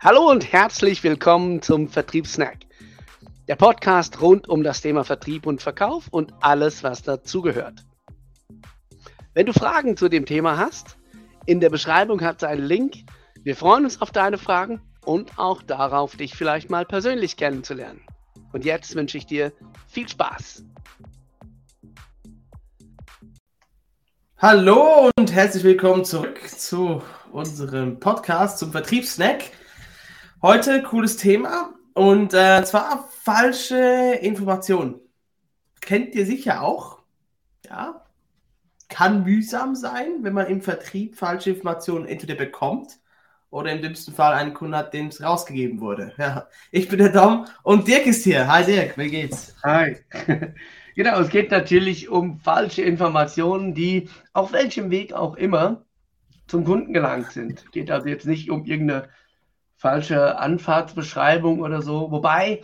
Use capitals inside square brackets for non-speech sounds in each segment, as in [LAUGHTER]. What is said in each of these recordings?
Hallo und herzlich willkommen zum Vertriebssnack. Der Podcast rund um das Thema Vertrieb und Verkauf und alles, was dazugehört. Wenn du Fragen zu dem Thema hast, in der Beschreibung hat es einen Link. Wir freuen uns auf deine Fragen und auch darauf, dich vielleicht mal persönlich kennenzulernen. Und jetzt wünsche ich dir viel Spaß. Hallo und herzlich willkommen zurück zu unserem Podcast zum Vertriebssnack. Heute cooles Thema und äh, zwar falsche Informationen. Kennt ihr sicher auch. Ja. Kann mühsam sein, wenn man im Vertrieb falsche Informationen entweder bekommt oder im dümmsten Fall einen Kunden hat, dem es rausgegeben wurde. [LAUGHS] Ja. Ich bin der Dom und Dirk ist hier. Hi Dirk, wie geht's? Hi. [LAUGHS] genau, es geht natürlich um falsche Informationen, die auf welchem Weg auch immer zum Kunden gelangt sind. Geht also jetzt nicht um irgendeine falsche Anfahrtsbeschreibung oder so. Wobei,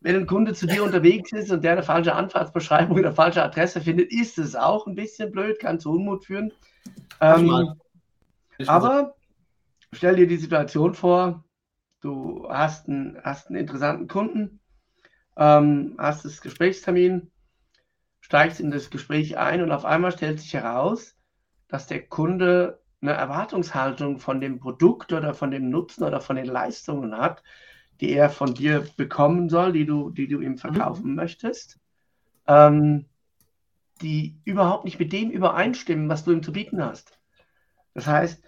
wenn ein Kunde zu dir unterwegs ist und der eine falsche Anfahrtsbeschreibung oder falsche Adresse findet, ist es auch ein bisschen blöd, kann zu Unmut führen. Ähm, aber stell dir die Situation vor, du hast einen, hast einen interessanten Kunden, ähm, hast das Gesprächstermin, steigst in das Gespräch ein und auf einmal stellt sich heraus, dass der Kunde eine Erwartungshaltung von dem Produkt oder von dem Nutzen oder von den Leistungen hat, die er von dir bekommen soll, die du, die du ihm verkaufen mhm. möchtest, ähm, die überhaupt nicht mit dem übereinstimmen, was du ihm zu bieten hast. Das heißt,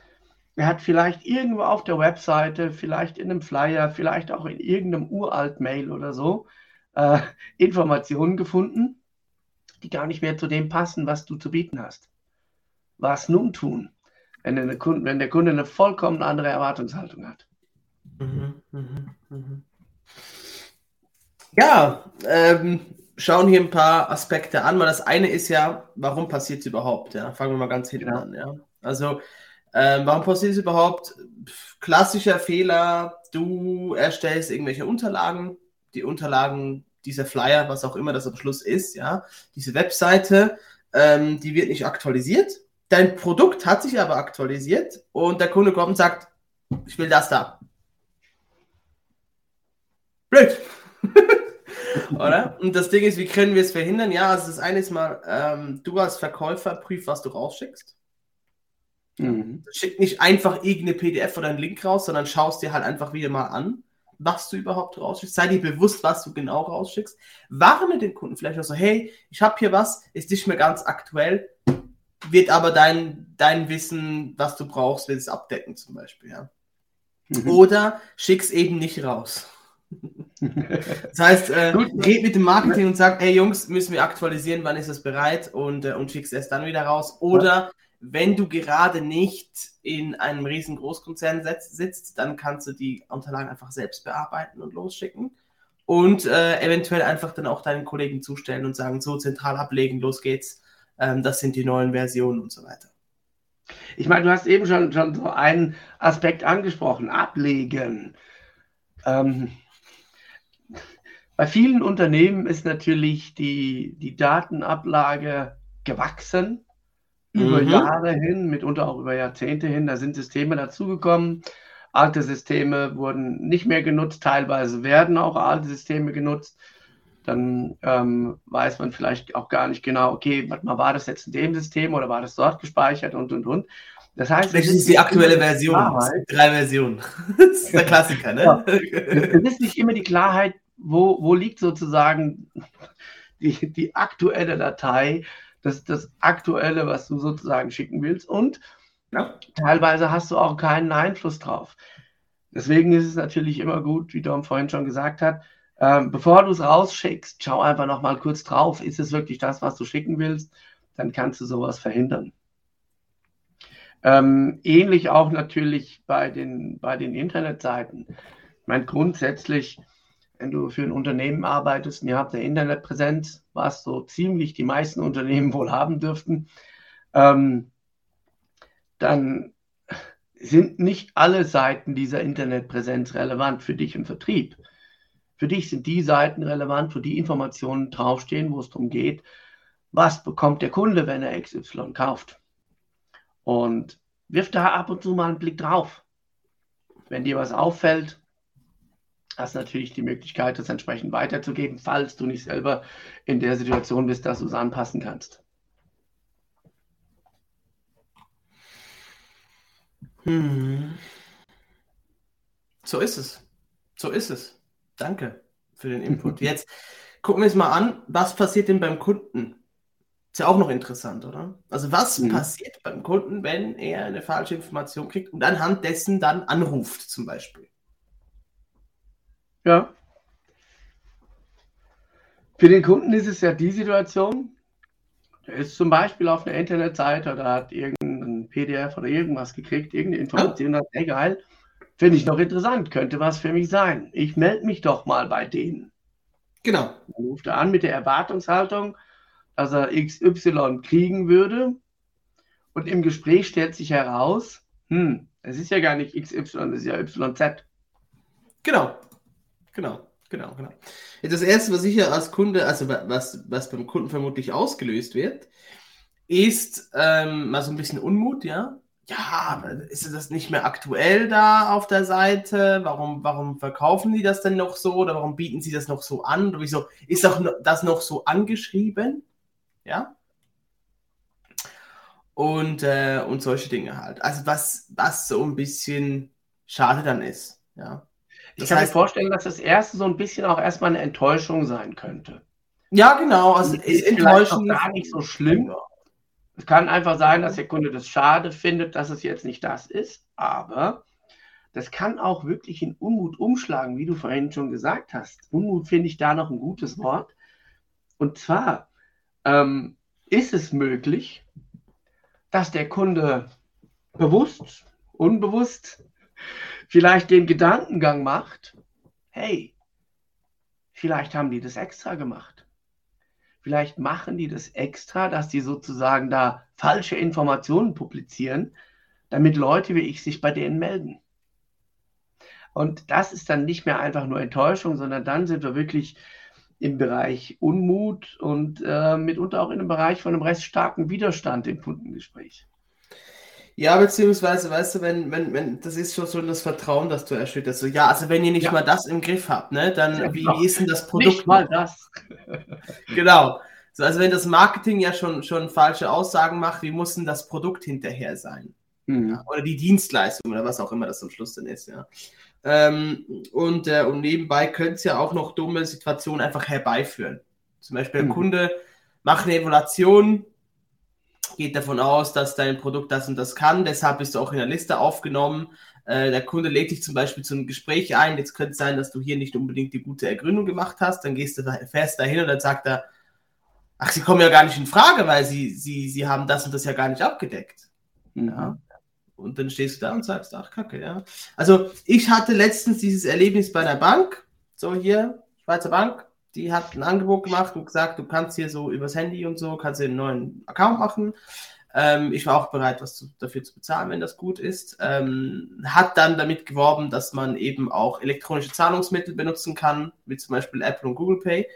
er hat vielleicht irgendwo auf der Webseite, vielleicht in einem Flyer, vielleicht auch in irgendeinem Uralt-Mail oder so, äh, [LAUGHS] Informationen gefunden, die gar nicht mehr zu dem passen, was du zu bieten hast. Was nun tun? Wenn, der Kunde, wenn der Kunde eine vollkommen andere Erwartungshaltung hat. Mhm, mh, mh. Ja, ähm, schauen hier ein paar Aspekte an, weil das eine ist ja, warum passiert es überhaupt? Ja? Fangen wir mal ganz hinten ja. an. Ja? Also, ähm, warum passiert es überhaupt? Klassischer Fehler, du erstellst irgendwelche Unterlagen, die Unterlagen, dieser Flyer, was auch immer das am Schluss ist, ja, diese Webseite, ähm, die wird nicht aktualisiert Dein Produkt hat sich aber aktualisiert und der Kunde kommt und sagt, ich will das da. Blöd. [LAUGHS] Oder? Und das Ding ist, wie können wir es verhindern? Ja, also das eine ist mal, ähm, du als Verkäufer prüf, was du rausschickst. Mhm. Schick nicht einfach irgendeine PDF oder einen Link raus, sondern schaust dir halt einfach wieder mal an, was du überhaupt rausschickst. Sei dir bewusst, was du genau rausschickst. Warne den Kunden vielleicht auch so, hey, ich habe hier was, ist nicht mehr ganz aktuell, wird aber dein, dein Wissen, was du brauchst, wird es abdecken zum Beispiel, ja. Mhm. Oder schick's eben nicht raus. [LAUGHS] das heißt, äh, red mit dem Marketing und sag, hey Jungs, müssen wir aktualisieren, wann ist es bereit und, äh, und schick's erst dann wieder raus. Oder wenn du gerade nicht in einem riesen Großkonzern sitzt, dann kannst du die Unterlagen einfach selbst bearbeiten und losschicken. Und äh, eventuell einfach dann auch deinen Kollegen zustellen und sagen, so zentral ablegen, los geht's ähm, das sind die neuen Versionen und so weiter. Ich meine, du hast eben schon, schon so einen Aspekt angesprochen, ablegen. Ähm, bei vielen Unternehmen ist natürlich die, die Datenablage gewachsen, mhm. über Jahre hin, mitunter auch über Jahrzehnte hin. Da sind Systeme dazugekommen. Alte Systeme wurden nicht mehr genutzt, teilweise werden auch alte Systeme genutzt dann ähm, weiß man vielleicht auch gar nicht genau, okay, warte mal, war das jetzt in dem System oder war das dort gespeichert und und und. Das heißt, das ist die aktuelle Version. Drei Versionen. [LAUGHS] das ist der Klassiker, ne? Ja. Es ist nicht immer die Klarheit, wo, wo liegt sozusagen die, die aktuelle Datei, das, das aktuelle, was du sozusagen schicken willst. Und ja, teilweise hast du auch keinen Einfluss drauf. Deswegen ist es natürlich immer gut, wie Dom vorhin schon gesagt hat, ähm, bevor du es rausschickst, schau einfach noch mal kurz drauf. Ist es wirklich das, was du schicken willst? Dann kannst du sowas verhindern. Ähm, ähnlich auch natürlich bei den, bei den Internetseiten. Ich meine, grundsätzlich, wenn du für ein Unternehmen arbeitest und ihr habt eine Internetpräsenz, was so ziemlich die meisten Unternehmen wohl haben dürften, ähm, dann sind nicht alle Seiten dieser Internetpräsenz relevant für dich im Vertrieb. Für dich sind die Seiten relevant, wo die Informationen draufstehen, wo es darum geht, was bekommt der Kunde, wenn er XY kauft. Und wirf da ab und zu mal einen Blick drauf. Wenn dir was auffällt, hast du natürlich die Möglichkeit, das entsprechend weiterzugeben, falls du nicht selber in der Situation bist, dass du es anpassen kannst. Hm. So ist es. So ist es. Danke für den Input. [LAUGHS] Jetzt gucken wir uns mal an, was passiert denn beim Kunden? Ist ja auch noch interessant, oder? Also was mhm. passiert beim Kunden, wenn er eine falsche Information kriegt und anhand dessen dann anruft zum Beispiel? Ja. Für den Kunden ist es ja die Situation, der ist zum Beispiel auf einer Internetseite oder hat irgendein PDF oder irgendwas gekriegt, irgendeine Information, ja. egal, finde ich noch interessant, könnte was für mich sein. Ich melde mich doch mal bei denen. Genau. Dann ruft er an mit der Erwartungshaltung, dass er XY kriegen würde. Und im Gespräch stellt sich heraus, hm, es ist ja gar nicht XY, es ist ja YZ. Genau. Genau, genau, genau. Das erste, was ich ja als Kunde, also was, was beim Kunden vermutlich ausgelöst wird, ist ähm, mal so ein bisschen Unmut, ja. Ja, ist das nicht mehr aktuell da auf der Seite? Warum, warum verkaufen die das denn noch so? Oder warum bieten sie das noch so an? Oder wieso ist auch das noch so angeschrieben? Ja. Und, äh, und solche Dinge halt. Also was, was so ein bisschen schade dann ist. Ja. Ich kann heißt, mir vorstellen, dass das erste so ein bisschen auch erstmal eine Enttäuschung sein könnte. Ja, genau. Also ist Enttäuschung gar nicht so schlimm. Es kann einfach sein, dass der Kunde das schade findet, dass es jetzt nicht das ist, aber das kann auch wirklich in Unmut umschlagen, wie du vorhin schon gesagt hast. Unmut finde ich da noch ein gutes Wort. Und zwar ähm, ist es möglich, dass der Kunde bewusst, unbewusst vielleicht den Gedankengang macht, hey, vielleicht haben die das extra gemacht. Vielleicht machen die das extra, dass die sozusagen da falsche Informationen publizieren, damit Leute wie ich sich bei denen melden. Und das ist dann nicht mehr einfach nur Enttäuschung, sondern dann sind wir wirklich im Bereich Unmut und äh, mitunter auch in einem Bereich von einem recht starken Widerstand im Kundengespräch. Ja, beziehungsweise, weißt du, wenn, wenn, wenn, das ist schon so das Vertrauen, das du erschütterst. So, ja, also wenn ihr nicht ja. mal das im Griff habt, ne, dann ja, wie, wie ist denn das Produkt? Nicht mal das. [LAUGHS] genau. So, also wenn das Marketing ja schon, schon falsche Aussagen macht, wie muss denn das Produkt hinterher sein? Mhm. Ja, oder die Dienstleistung oder was auch immer das am Schluss dann ist, ja. Ähm, und, äh, und nebenbei könnte es ja auch noch dumme Situationen einfach herbeiführen. Zum Beispiel der mhm. Kunde macht eine Evaluation, geht davon aus, dass dein Produkt das und das kann, deshalb bist du auch in der Liste aufgenommen. Äh, der Kunde lädt dich zum Beispiel zu einem Gespräch ein. Jetzt könnte es sein, dass du hier nicht unbedingt die gute Ergründung gemacht hast. Dann gehst du fährst dahin und dann sagt er, ach, sie kommen ja gar nicht in Frage, weil sie, sie, sie haben das und das ja gar nicht abgedeckt. Mhm. Ja. Und dann stehst du da und sagst, ach, kacke, ja. Also ich hatte letztens dieses Erlebnis bei der Bank, so hier, Schweizer Bank, die hat ein Angebot gemacht und gesagt, du kannst hier so übers Handy und so, kannst dir einen neuen Account machen. Ähm, ich war auch bereit, was zu, dafür zu bezahlen, wenn das gut ist. Ähm, hat dann damit geworben, dass man eben auch elektronische Zahlungsmittel benutzen kann, wie zum Beispiel Apple und Google Pay.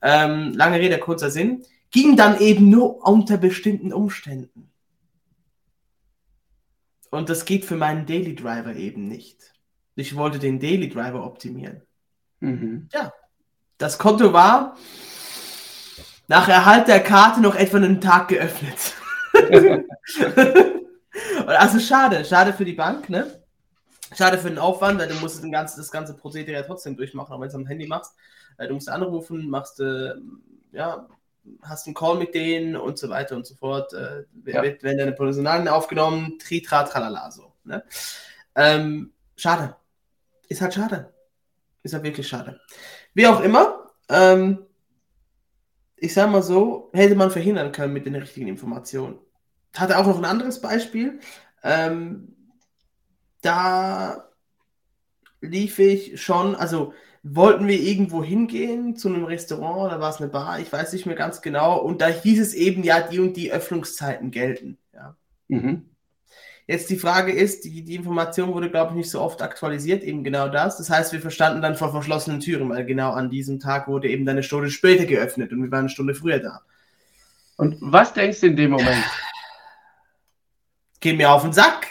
Ähm, lange Rede, kurzer Sinn. Ging dann eben nur unter bestimmten Umständen. Und das geht für meinen Daily Driver eben nicht. Ich wollte den Daily Driver optimieren. Mhm. Ja, das Konto war nach Erhalt der Karte noch etwa einen Tag geöffnet. [LAUGHS] also schade, schade für die Bank, ne? Schade für den Aufwand, weil du musst das ganze, das ganze Prozedere ja trotzdem durchmachen, auch wenn du es am Handy machst. Äh, du musst anrufen, machst, äh, ja, hast einen Call mit denen und so weiter und so fort. Äh, ja. Werden deine Personalien aufgenommen, tritra, tralala, so. Ne? Ähm, schade. Ist halt schade. Ist halt wirklich schade. Wie auch immer, ähm, ich sag mal so, hätte man verhindern können mit den richtigen Informationen. Hatte auch noch ein anderes Beispiel. Ähm, da lief ich schon, also wollten wir irgendwo hingehen zu einem Restaurant oder war es eine Bar, ich weiß nicht mehr ganz genau. Und da hieß es eben, ja, die und die Öffnungszeiten gelten. Ja. Mhm. Jetzt die Frage ist, die, die Information wurde, glaube ich, nicht so oft aktualisiert, eben genau das. Das heißt, wir verstanden dann vor verschlossenen Türen, weil genau an diesem Tag wurde eben eine Stunde später geöffnet und wir waren eine Stunde früher da. Und was denkst du in dem Moment? Geh mir auf den Sack.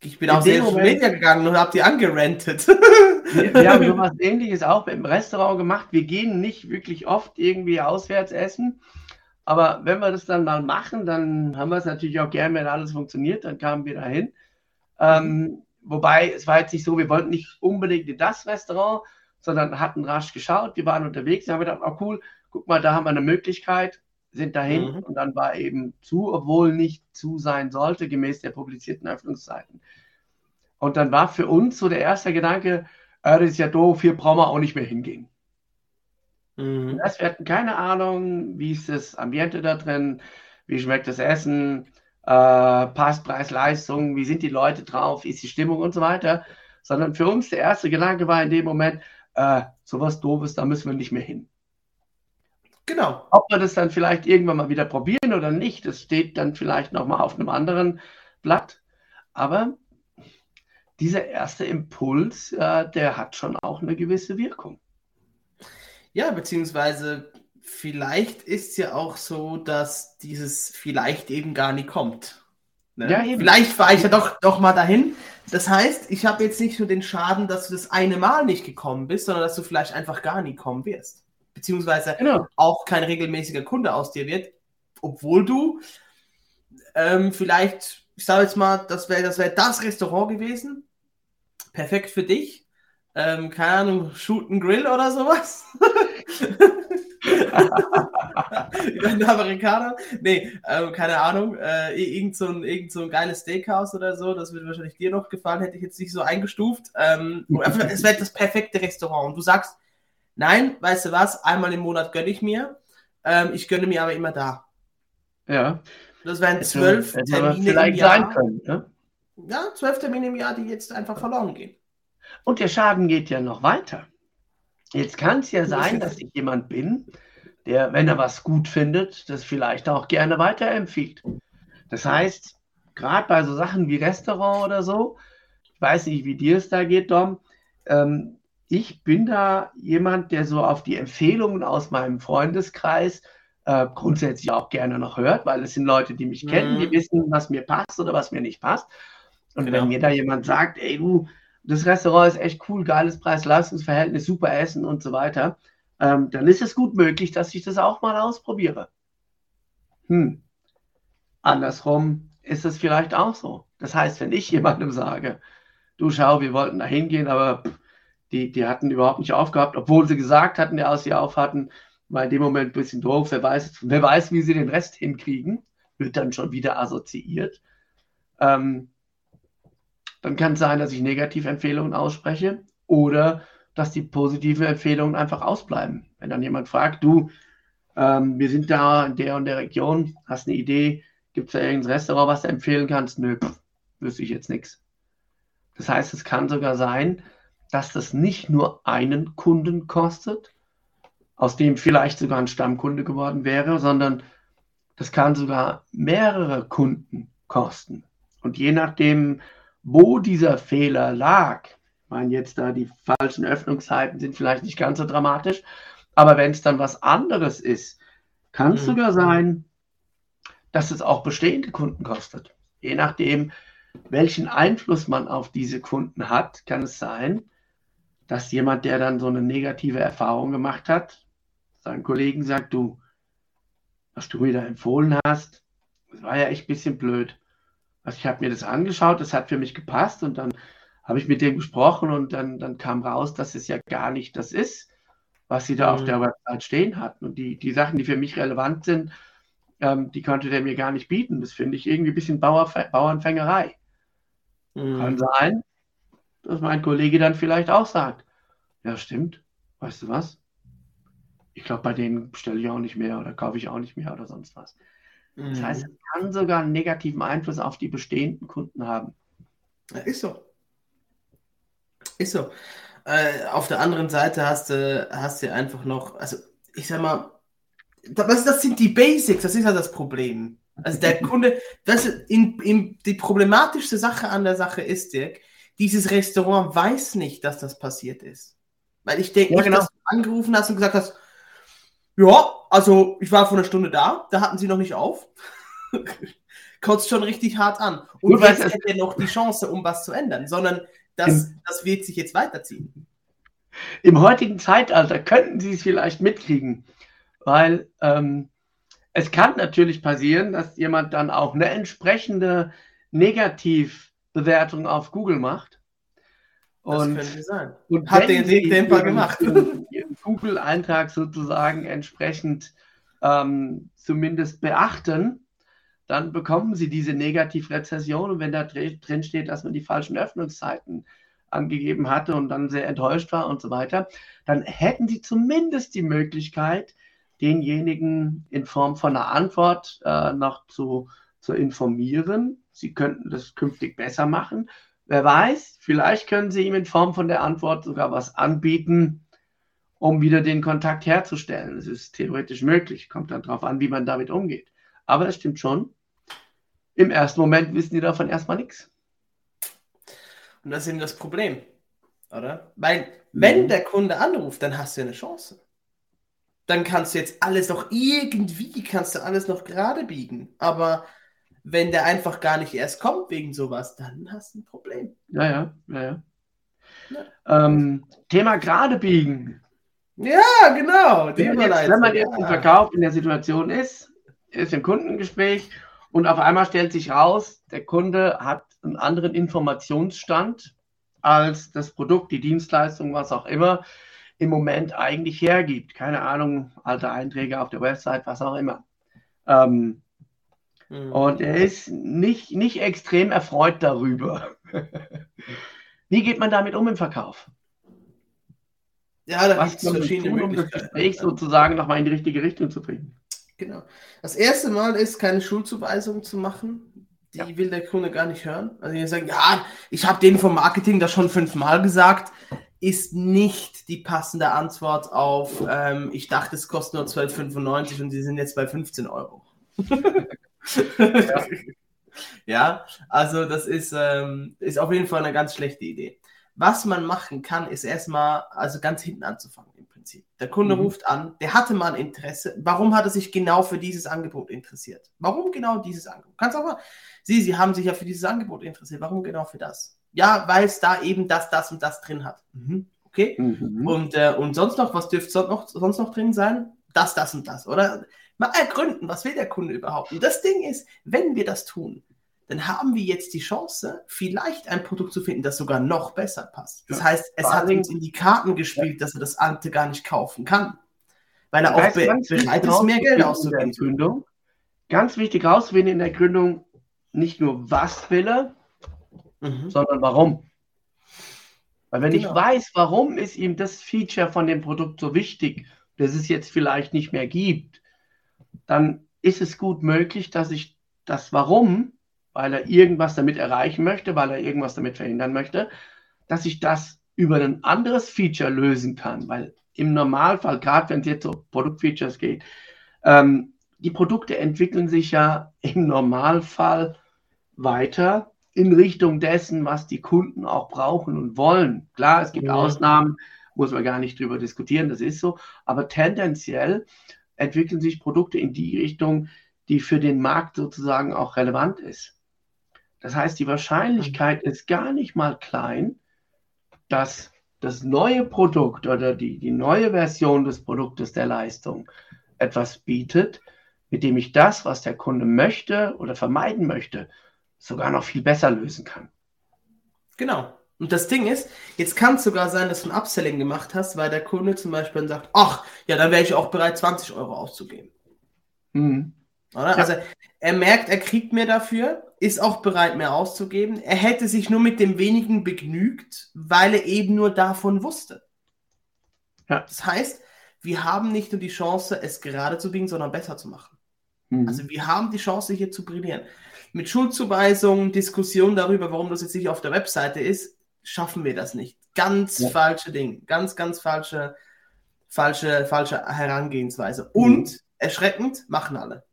Ich bin auf Social Media gegangen und habe die angerentet. Wir, wir haben [LAUGHS] sowas ähnliches auch im Restaurant gemacht. Wir gehen nicht wirklich oft irgendwie auswärts essen. Aber wenn wir das dann mal machen, dann haben wir es natürlich auch gern, wenn alles funktioniert, dann kamen wir dahin. Ähm, wobei es war jetzt nicht so, wir wollten nicht unbedingt in das Restaurant, sondern hatten rasch geschaut, wir waren unterwegs, haben gedacht, oh cool, guck mal, da haben wir eine Möglichkeit, sind dahin mhm. und dann war eben zu, obwohl nicht zu sein sollte, gemäß der publizierten Öffnungszeiten. Und dann war für uns so der erste Gedanke, äh, das ist ja doof, hier brauchen wir auch nicht mehr hingehen. Mhm. Das, wir hatten keine Ahnung, wie ist das Ambiente da drin, wie schmeckt das Essen, äh, passt Preis, Leistung, wie sind die Leute drauf, ist die Stimmung und so weiter. Sondern für uns der erste Gedanke war in dem Moment, äh, sowas Doofes, da müssen wir nicht mehr hin. Genau. Ob wir das dann vielleicht irgendwann mal wieder probieren oder nicht, das steht dann vielleicht nochmal auf einem anderen Blatt. Aber dieser erste Impuls, äh, der hat schon auch eine gewisse Wirkung. Ja, beziehungsweise vielleicht ist es ja auch so, dass dieses vielleicht eben gar nicht kommt. Ne? Ja, eben. Vielleicht fahre ich ja doch, doch mal dahin. Das heißt, ich habe jetzt nicht nur den Schaden, dass du das eine Mal nicht gekommen bist, sondern dass du vielleicht einfach gar nie kommen wirst. Beziehungsweise genau. auch kein regelmäßiger Kunde aus dir wird, obwohl du ähm, vielleicht, ich sage jetzt mal, das wäre das, wär das Restaurant gewesen. Perfekt für dich ähm, keine Ahnung, Shoot and Grill oder sowas. [LAUGHS] Ein Amerikaner? Nee, ähm, keine Ahnung. Äh, irgend, so ein, irgend so ein geiles Steakhouse oder so, das würde wahrscheinlich dir noch gefallen, hätte ich jetzt nicht so eingestuft. Ähm, es wäre das perfekte Restaurant. Und du sagst, nein, weißt du was, einmal im Monat gönne ich mir. Ähm, ich gönne mir aber immer da. Ja. Das wären zwölf Termine im Jahr. Können, ne? Ja, zwölf Termine im Jahr, die jetzt einfach verloren gehen. Und der Schaden geht ja noch weiter. Jetzt kann es ja sein, dass ich jemand bin, der, wenn er was gut findet, das vielleicht auch gerne weiterempfiehlt. Das heißt, gerade bei so Sachen wie Restaurant oder so, ich weiß nicht, wie dir es da geht, Dom, ähm, ich bin da jemand, der so auf die Empfehlungen aus meinem Freundeskreis äh, grundsätzlich auch gerne noch hört, weil es sind Leute, die mich kennen, die mhm. wissen, was mir passt oder was mir nicht passt. Und genau. wenn mir da jemand sagt, ey, du, das Restaurant ist echt cool, geiles Preis-Leistungs-Verhältnis, super Essen und so weiter, ähm, dann ist es gut möglich, dass ich das auch mal ausprobiere. Hm. Andersrum ist es vielleicht auch so. Das heißt, wenn ich jemandem sage, du schau, wir wollten da hingehen, aber die, die hatten überhaupt nicht aufgehabt, obwohl sie gesagt hatten, ja, sie auf hatten, war in dem Moment ein bisschen doof, wer weiß, wer weiß, wie sie den Rest hinkriegen, wird dann schon wieder assoziiert. Ähm, dann kann es sein, dass ich Negativempfehlungen ausspreche oder dass die positiven Empfehlungen einfach ausbleiben. Wenn dann jemand fragt, du, ähm, wir sind da in der und der Region, hast eine Idee, gibt es da irgendein Restaurant, was du empfehlen kannst? Nö, pff, wüsste ich jetzt nichts. Das heißt, es kann sogar sein, dass das nicht nur einen Kunden kostet, aus dem vielleicht sogar ein Stammkunde geworden wäre, sondern das kann sogar mehrere Kunden kosten. Und je nachdem, wo dieser Fehler lag, ich meine jetzt da die falschen Öffnungszeiten sind vielleicht nicht ganz so dramatisch, aber wenn es dann was anderes ist, kann es mhm. sogar sein, dass es auch bestehende Kunden kostet. Je nachdem, welchen Einfluss man auf diese Kunden hat, kann es sein, dass jemand, der dann so eine negative Erfahrung gemacht hat, seinen Kollegen sagt, du, was du mir da empfohlen hast, das war ja echt ein bisschen blöd. Also ich habe mir das angeschaut, das hat für mich gepasst und dann habe ich mit dem gesprochen und dann, dann kam raus, dass es ja gar nicht das ist, was sie da mhm. auf der Website stehen hatten. Und die, die Sachen, die für mich relevant sind, ähm, die konnte der mir gar nicht bieten. Das finde ich irgendwie ein bisschen Bauerf Bauernfängerei. Mhm. Kann sein, dass mein Kollege dann vielleicht auch sagt, ja stimmt, weißt du was? Ich glaube, bei denen bestelle ich auch nicht mehr oder kaufe ich auch nicht mehr oder sonst was. Das mhm. heißt, es kann sogar einen negativen Einfluss auf die bestehenden Kunden haben. Ja, ist so. Ist so. Äh, auf der anderen Seite hast du, hast du einfach noch, also ich sag mal, das, das sind die Basics, das ist ja das Problem. Also der [LAUGHS] Kunde, das in, in, die problematischste Sache an der Sache ist, Dirk, dieses Restaurant weiß nicht, dass das passiert ist. Weil ich denke, ja, genau. dass du angerufen hast und gesagt hast, ja, also ich war vor einer Stunde da, da hatten sie noch nicht auf. [LAUGHS] kotzt schon richtig hart an. Und Gut, jetzt hätte er noch die Chance, um was zu ändern, sondern das, das wird sich jetzt weiterziehen. Im heutigen Zeitalter könnten Sie es vielleicht mitkriegen, weil ähm, es kann natürlich passieren, dass jemand dann auch eine entsprechende Negativbewertung auf Google macht. Und, das könnte sein. Und hat den Dämpfer gemacht. Ihren, ihren Google-Eintrag sozusagen entsprechend ähm, zumindest beachten, dann bekommen Sie diese Negativrezession. Und wenn da drin steht, dass man die falschen Öffnungszeiten angegeben hatte und dann sehr enttäuscht war und so weiter, dann hätten Sie zumindest die Möglichkeit, denjenigen in Form von einer Antwort äh, noch zu, zu informieren. Sie könnten das künftig besser machen. Wer weiß, vielleicht können Sie ihm in Form von der Antwort sogar was anbieten, um wieder den Kontakt herzustellen. Es ist theoretisch möglich, kommt dann darauf an, wie man damit umgeht. Aber es stimmt schon, im ersten Moment wissen die davon erstmal nichts. Und das ist eben das Problem, oder? Weil, wenn mhm. der Kunde anruft, dann hast du eine Chance. Dann kannst du jetzt alles noch irgendwie, kannst du alles noch gerade biegen. Aber wenn der einfach gar nicht erst kommt wegen sowas, dann hast du ein Problem. Ja, ja, ja, ja. ja. Ähm, Thema gerade biegen. Ja, genau. Wenn man, jetzt, wenn man jetzt im Verkauf in der Situation ist, ist im Kundengespräch und auf einmal stellt sich raus, der Kunde hat einen anderen Informationsstand als das Produkt, die Dienstleistung, was auch immer, im Moment eigentlich hergibt. Keine Ahnung, alte Einträge auf der Website, was auch immer. Ähm, mhm. Und er ist nicht, nicht extrem erfreut darüber. [LAUGHS] Wie geht man damit um im Verkauf? Ja, da gibt es verschiedene tun, um das Gespräch sozusagen nochmal in die richtige Richtung zu bringen. Genau. Das erste Mal ist, keine Schulzuweisung zu machen. Die ja. will der Kunde gar nicht hören. Also die sagen, ja, ich habe denen vom Marketing das schon fünfmal gesagt, ist nicht die passende Antwort auf, ähm, ich dachte, es kostet nur 12,95 und sie sind jetzt bei 15 Euro. [LAUGHS] ja. [LAUGHS] ja. also das ist, ähm, ist auf jeden Fall eine ganz schlechte Idee. Was man machen kann, ist erstmal, also ganz hinten anzufangen im Prinzip. Der Kunde mhm. ruft an, der hatte mal ein Interesse. Warum hat er sich genau für dieses Angebot interessiert? Warum genau dieses Angebot? Kannst auch mal, Sie, Sie haben sich ja für dieses Angebot interessiert. Warum genau für das? Ja, weil es da eben das, das und das drin hat. Mhm. Okay. Mhm. Und, äh, und sonst noch, was dürfte sonst noch, sonst noch drin sein? Das, das und das, oder? Mal ergründen, was will der Kunde überhaupt? Und das Ding ist, wenn wir das tun, dann haben wir jetzt die Chance, vielleicht ein Produkt zu finden, das sogar noch besser passt. Das heißt, es hat uns in die Karten gespielt, dass er das alte gar nicht kaufen kann. Weil er auch be bereit ist, mehr Geld auszugeben. Ganz wichtig rausfinden in der Gründung, nicht nur was will er, mhm. sondern warum. Weil wenn genau. ich weiß, warum ist ihm das Feature von dem Produkt so wichtig, dass es jetzt vielleicht nicht mehr gibt, dann ist es gut möglich, dass ich das Warum weil er irgendwas damit erreichen möchte, weil er irgendwas damit verhindern möchte, dass ich das über ein anderes Feature lösen kann. Weil im Normalfall, gerade wenn es jetzt um Produktfeatures geht, ähm, die Produkte entwickeln sich ja im Normalfall weiter in Richtung dessen, was die Kunden auch brauchen und wollen. Klar, es gibt ja. Ausnahmen, muss man gar nicht drüber diskutieren, das ist so, aber tendenziell entwickeln sich Produkte in die Richtung, die für den Markt sozusagen auch relevant ist. Das heißt, die Wahrscheinlichkeit ist gar nicht mal klein, dass das neue Produkt oder die, die neue Version des Produktes der Leistung etwas bietet, mit dem ich das, was der Kunde möchte oder vermeiden möchte, sogar noch viel besser lösen kann. Genau. Und das Ding ist, jetzt kann es sogar sein, dass du ein Upselling gemacht hast, weil der Kunde zum Beispiel sagt, ach, ja, dann wäre ich auch bereit, 20 Euro auszugeben. Mhm. Oder? Ja. Also er merkt, er kriegt mehr dafür, ist auch bereit, mehr auszugeben. Er hätte sich nur mit dem wenigen begnügt, weil er eben nur davon wusste. Ja. Das heißt, wir haben nicht nur die Chance, es gerade zu biegen, sondern besser zu machen. Mhm. Also wir haben die Chance, hier zu brillieren. Mit Schuldzuweisungen, Diskussionen darüber, warum das jetzt nicht auf der Webseite ist, schaffen wir das nicht. Ganz ja. falsche Ding. Ganz, ganz falsche, falsche, falsche Herangehensweise. Mhm. Und erschreckend machen alle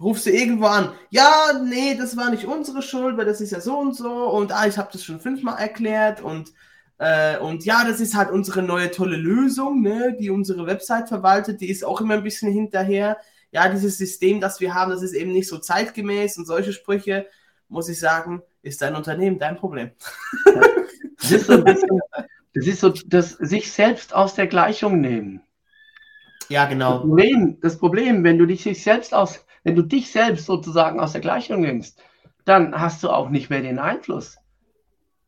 rufst du irgendwo an, ja, nee, das war nicht unsere Schuld, weil das ist ja so und so und ah, ich habe das schon fünfmal erklärt und äh, und ja, das ist halt unsere neue tolle Lösung, ne, die unsere Website verwaltet, die ist auch immer ein bisschen hinterher. ja, dieses System, das wir haben, das ist eben nicht so zeitgemäß und solche Sprüche, muss ich sagen, ist dein Unternehmen dein Problem. Das ist so ein bisschen, das ist so das sich selbst aus der Gleichung nehmen. Ja, genau. Das Problem, das Problem, wenn du dich selbst aus, wenn du dich selbst sozusagen aus der Gleichung nimmst, dann hast du auch nicht mehr den Einfluss.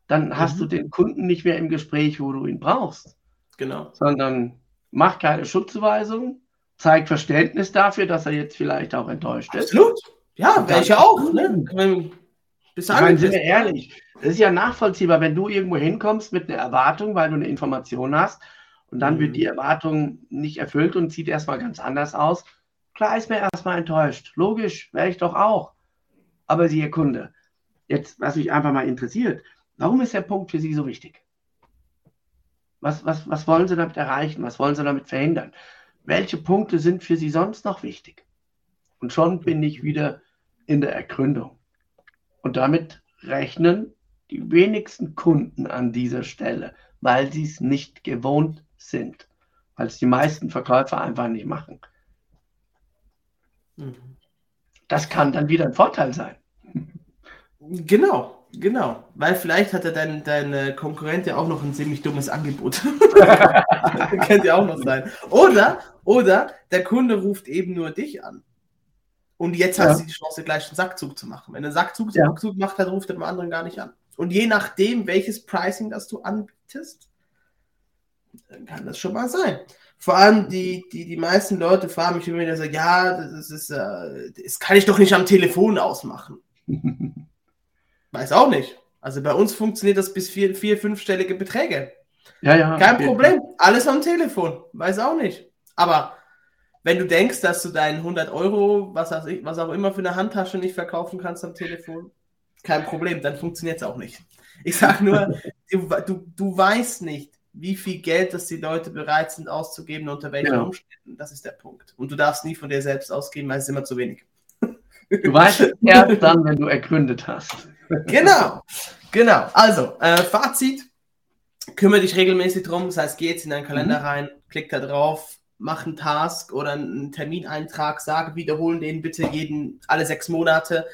Dann mhm. hast du den Kunden nicht mehr im Gespräch, wo du ihn brauchst. Genau. Sondern mach keine Schutzzuweisung, zeig Verständnis dafür, dass er jetzt vielleicht auch enttäuscht ist. Absolut. Ja, ja auch. Ne? Ich meine, sind wir ehrlich, das ist ja nachvollziehbar, wenn du irgendwo hinkommst mit einer Erwartung, weil du eine Information hast und dann mhm. wird die Erwartung nicht erfüllt und sieht erstmal ganz anders aus. Klar ist mir erstmal enttäuscht. Logisch, wäre ich doch auch. Aber Sie, Ihr Kunde, jetzt, was mich einfach mal interessiert, warum ist der Punkt für Sie so wichtig? Was, was, was wollen Sie damit erreichen? Was wollen Sie damit verhindern? Welche Punkte sind für Sie sonst noch wichtig? Und schon bin ich wieder in der Ergründung. Und damit rechnen die wenigsten Kunden an dieser Stelle, weil sie es nicht gewohnt sind, weil es die meisten Verkäufer einfach nicht machen. Mhm. Das kann dann wieder ein Vorteil sein. Genau, genau. Weil vielleicht hat er dein, dein Konkurrent ja auch noch ein ziemlich dummes Angebot. [LAUGHS] [LAUGHS] Könnte ja auch noch sein. Oder, oder der Kunde ruft eben nur dich an. Und jetzt ja. hast du die Chance, gleich einen Sackzug zu machen. Wenn einen Sackzug ja. macht, dann ruft er dem anderen gar nicht an. Und je nachdem, welches Pricing das du anbietest, dann kann das schon mal sein. Vor allem die, die, die meisten Leute fragen mich immer wieder so, ja, das ist, äh, das kann ich doch nicht am Telefon ausmachen. [LAUGHS] Weiß auch nicht. Also bei uns funktioniert das bis vier, vier fünfstellige Beträge. Ja, ja. Kein Problem. Alles am Telefon. Weiß auch nicht. Aber wenn du denkst, dass du deinen 100 Euro, was, was auch immer für eine Handtasche nicht verkaufen kannst am Telefon, kein Problem, dann funktioniert es auch nicht. Ich sage nur, [LAUGHS] du, du, du weißt nicht, wie viel Geld das die Leute bereit sind auszugeben, unter welchen genau. Umständen. Das ist der Punkt. Und du darfst nie von dir selbst ausgeben, weil es ist immer zu wenig. Du weißt es erst dann, wenn du ergründet hast. Genau, genau. Also, äh, Fazit, kümmere dich regelmäßig drum. Das heißt, geh jetzt in deinen Kalender mhm. rein, klick da drauf, mach einen Task oder einen Termineintrag, sage, wiederholen den bitte jeden, alle sechs Monate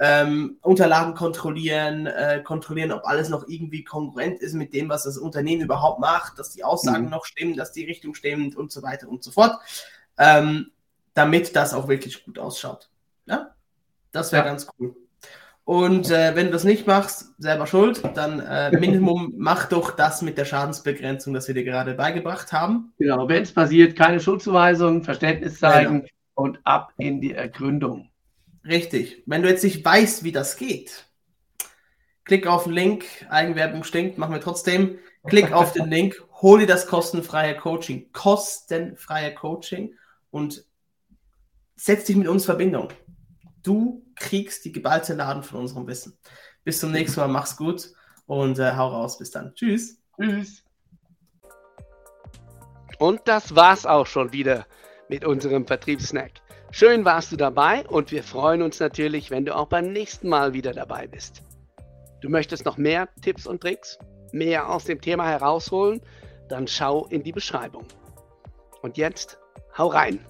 ähm, Unterlagen kontrollieren, äh, kontrollieren, ob alles noch irgendwie kongruent ist mit dem, was das Unternehmen überhaupt macht, dass die Aussagen mhm. noch stimmen, dass die Richtung stimmt und so weiter und so fort, ähm, damit das auch wirklich gut ausschaut. Ja? Das wäre ja. ganz cool. Und äh, wenn du das nicht machst, selber schuld, dann äh, [LAUGHS] Minimum mach doch das mit der Schadensbegrenzung, das wir dir gerade beigebracht haben. Genau, wenn es passiert, keine Schuldzuweisung, Verständnis zeigen genau. und ab in die Ergründung. Richtig. Wenn du jetzt nicht weißt, wie das geht, klick auf den Link, Eigenwerbung stinkt, machen wir trotzdem. Klick auf den Link, [LAUGHS] hol dir das kostenfreie Coaching, kostenfreie Coaching und setz dich mit uns in Verbindung. Du kriegst die geballte Laden von unserem Wissen. Bis zum nächsten Mal, mach's gut und äh, hau raus. Bis dann. Tschüss. Tschüss. Und das war's auch schon wieder mit unserem Vertriebssnack. Schön warst du dabei und wir freuen uns natürlich, wenn du auch beim nächsten Mal wieder dabei bist. Du möchtest noch mehr Tipps und Tricks, mehr aus dem Thema herausholen? Dann schau in die Beschreibung. Und jetzt, hau rein!